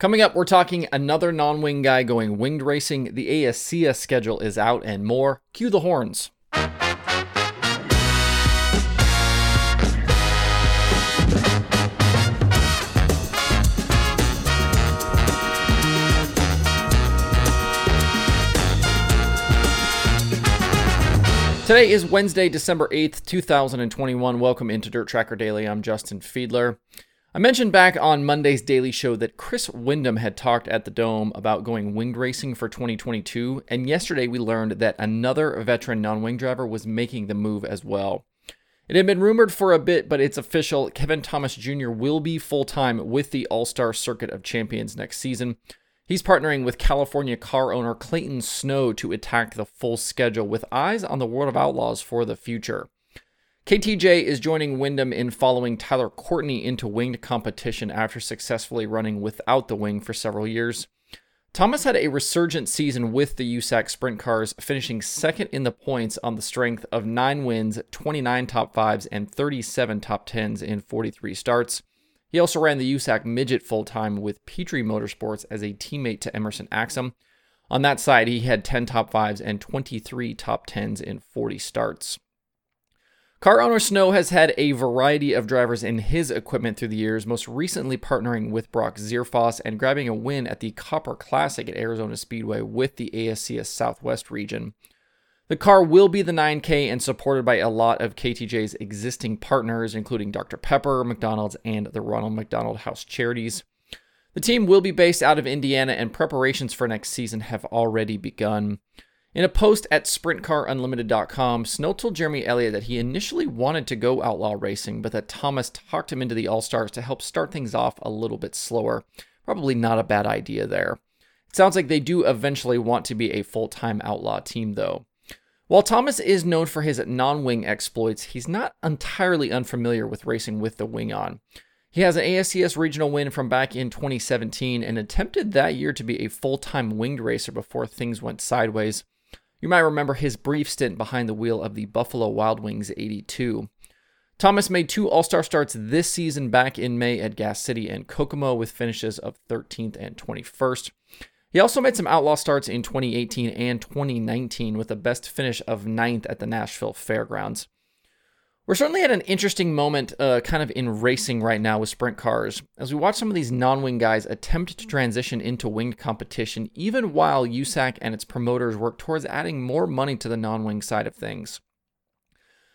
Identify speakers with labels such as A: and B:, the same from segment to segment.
A: Coming up, we're talking another non wing guy going winged racing. The ASCS schedule is out and more. Cue the horns. Today is Wednesday, December 8th, 2021. Welcome into Dirt Tracker Daily. I'm Justin Fiedler. I mentioned back on Monday's Daily Show that Chris Windom had talked at the Dome about going winged racing for 2022, and yesterday we learned that another veteran non wing driver was making the move as well. It had been rumored for a bit, but it's official. Kevin Thomas Jr. will be full time with the All Star Circuit of Champions next season. He's partnering with California car owner Clayton Snow to attack the full schedule with eyes on the World of Outlaws for the future. KTJ is joining Windom in following Tyler Courtney into winged competition after successfully running without the wing for several years. Thomas had a resurgent season with the USAC sprint cars, finishing second in the points on the strength of 9 wins, 29 top 5s, and 37 top 10s in 43 starts. He also ran the USAC midget full time with Petrie Motorsports as a teammate to Emerson Axsom. On that side, he had 10 top 5s and 23 top 10s in 40 starts. Car owner Snow has had a variety of drivers in his equipment through the years, most recently partnering with Brock Zearfoss and grabbing a win at the Copper Classic at Arizona Speedway with the ASCS Southwest region. The car will be the 9K and supported by a lot of KTJ's existing partners, including Dr. Pepper, McDonald's, and the Ronald McDonald House Charities. The team will be based out of Indiana, and preparations for next season have already begun. In a post at SprintCarUnlimited.com, Snow told Jeremy Elliott that he initially wanted to go outlaw racing, but that Thomas talked him into the All Stars to help start things off a little bit slower. Probably not a bad idea there. It sounds like they do eventually want to be a full time outlaw team, though. While Thomas is known for his non wing exploits, he's not entirely unfamiliar with racing with the wing on. He has an ASCS regional win from back in 2017 and attempted that year to be a full time winged racer before things went sideways. You might remember his brief stint behind the wheel of the Buffalo Wild Wings 82. Thomas made two All Star starts this season back in May at Gas City and Kokomo with finishes of 13th and 21st. He also made some outlaw starts in 2018 and 2019 with a best finish of 9th at the Nashville Fairgrounds. We're certainly at an interesting moment, uh, kind of in racing right now with sprint cars, as we watch some of these non wing guys attempt to transition into winged competition, even while USAC and its promoters work towards adding more money to the non wing side of things.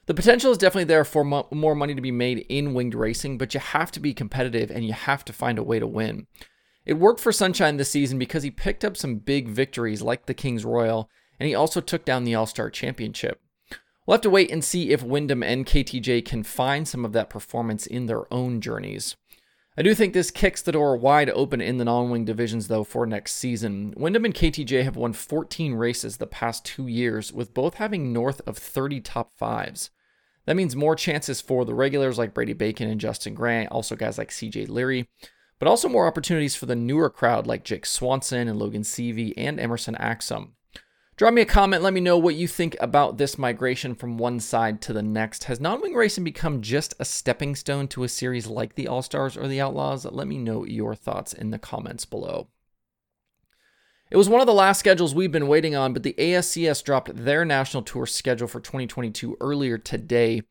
A: The potential is definitely there for mo- more money to be made in winged racing, but you have to be competitive and you have to find a way to win. It worked for Sunshine this season because he picked up some big victories like the King's Royal, and he also took down the All Star Championship. We'll have to wait and see if Windom and KTJ can find some of that performance in their own journeys. I do think this kicks the door wide open in the non wing divisions, though, for next season. Windom and KTJ have won 14 races the past two years, with both having north of 30 top fives. That means more chances for the regulars like Brady Bacon and Justin Grant, also guys like CJ Leary, but also more opportunities for the newer crowd like Jake Swanson and Logan Seavey and Emerson Axsom. Drop me a comment. Let me know what you think about this migration from one side to the next. Has non wing racing become just a stepping stone to a series like the All Stars or the Outlaws? Let me know your thoughts in the comments below. It was one of the last schedules we've been waiting on, but the ASCS dropped their national tour schedule for 2022 earlier today.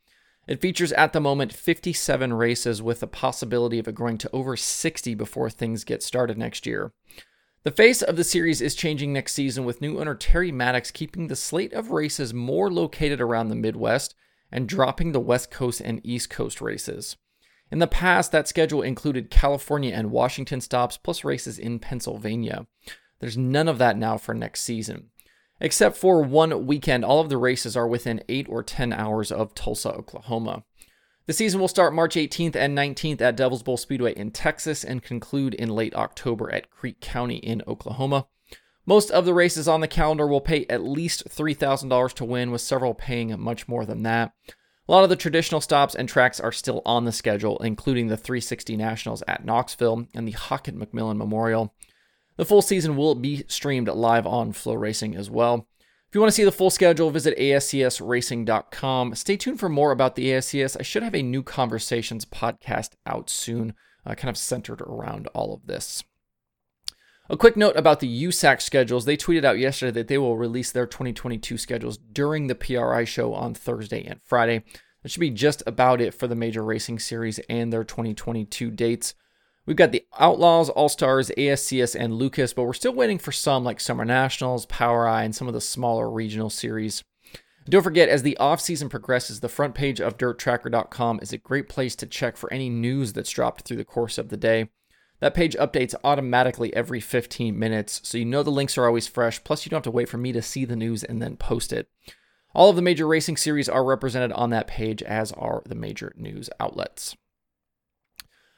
A: It features at the moment 57 races with the possibility of it growing to over 60 before things get started next year. The face of the series is changing next season with new owner Terry Maddox keeping the slate of races more located around the Midwest and dropping the West Coast and East Coast races. In the past, that schedule included California and Washington stops plus races in Pennsylvania. There's none of that now for next season. Except for one weekend, all of the races are within 8 or 10 hours of Tulsa, Oklahoma. The season will start March 18th and 19th at Devil's Bowl Speedway in Texas and conclude in late October at Creek County in Oklahoma. Most of the races on the calendar will pay at least $3,000 to win, with several paying much more than that. A lot of the traditional stops and tracks are still on the schedule, including the 360 Nationals at Knoxville and the Hockett McMillan Memorial. The full season will be streamed live on FloRacing as well. If you want to see the full schedule, visit ASCSRacing.com. Stay tuned for more about the ASCS. I should have a new conversations podcast out soon, uh, kind of centered around all of this. A quick note about the USAC schedules. They tweeted out yesterday that they will release their 2022 schedules during the PRI show on Thursday and Friday. That should be just about it for the major racing series and their 2022 dates. We've got the Outlaws, All Stars, ASCS, and Lucas, but we're still waiting for some like Summer Nationals, POWRi, and some of the smaller regional series. Don't forget, as the off-season progresses, the front page of DirtTracker.com is a great place to check for any news that's dropped through the course of the day. That page updates automatically every 15 minutes, so you know the links are always fresh, plus you don't have to wait for me to see the news and then post it. All of the major racing series are represented on that page, as are the major news outlets.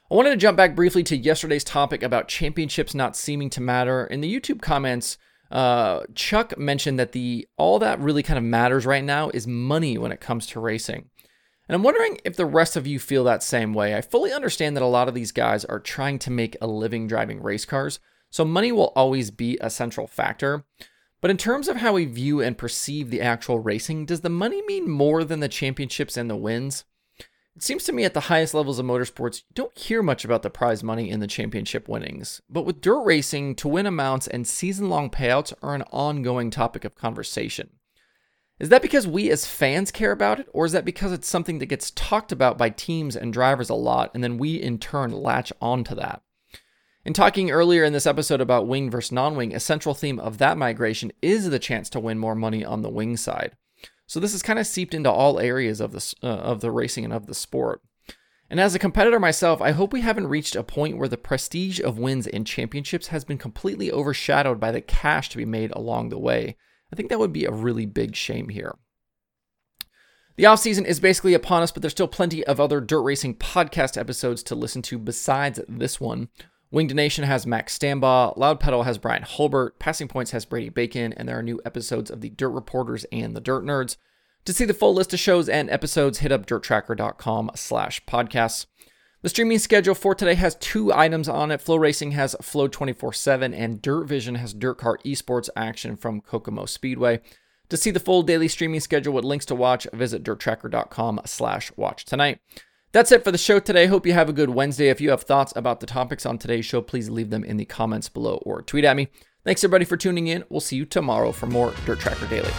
A: I wanted to jump back briefly to yesterday's topic about championships not seeming to matter. In the YouTube comments, uh, Chuck mentioned that the all that really kind of matters right now is money when it comes to racing. And I'm wondering if the rest of you feel that same way. I fully understand that a lot of these guys are trying to make a living driving race cars, so money will always be a central factor. But in terms of how we view and perceive the actual racing, does the money mean more than the championships and the wins? It seems to me at the highest levels of motorsports, you don't hear much about the prize money in the championship winnings. But with dirt racing, to win amounts and season long payouts are an ongoing topic of conversation. Is that because we as fans care about it, or is that because it's something that gets talked about by teams and drivers a lot, and then we in turn latch onto that? In talking earlier in this episode about wing versus non wing, a central theme of that migration is the chance to win more money on the wing side. So this is kind of seeped into all areas of the uh, of the racing and of the sport. And as a competitor myself, I hope we haven't reached a point where the prestige of wins and championships has been completely overshadowed by the cash to be made along the way. I think that would be a really big shame here. The off season is basically upon us, but there's still plenty of other dirt racing podcast episodes to listen to besides this one. Winged Nation has Max Stambaugh, Loud Pedal has Brian Hulbert, Passing Points has Brady Bacon, and there are new episodes of the Dirt Reporters and the Dirt Nerds. To see the full list of shows and episodes, hit up dirttracker.com slash podcasts. The streaming schedule for today has two items on it. FloRacing has Flo 24-7 and Dirt Vision has Dirt Car Esports action from Kokomo Speedway. To see the full daily streaming schedule with links to watch, visit dirttracker.com slash watch tonight. That's it for the show today. Hope you have a good Wednesday. If you have thoughts about the topics on today's show, please leave them in the comments below or tweet at me. Thanks everybody for tuning in. We'll see you tomorrow for more Dirt Tracker Daily.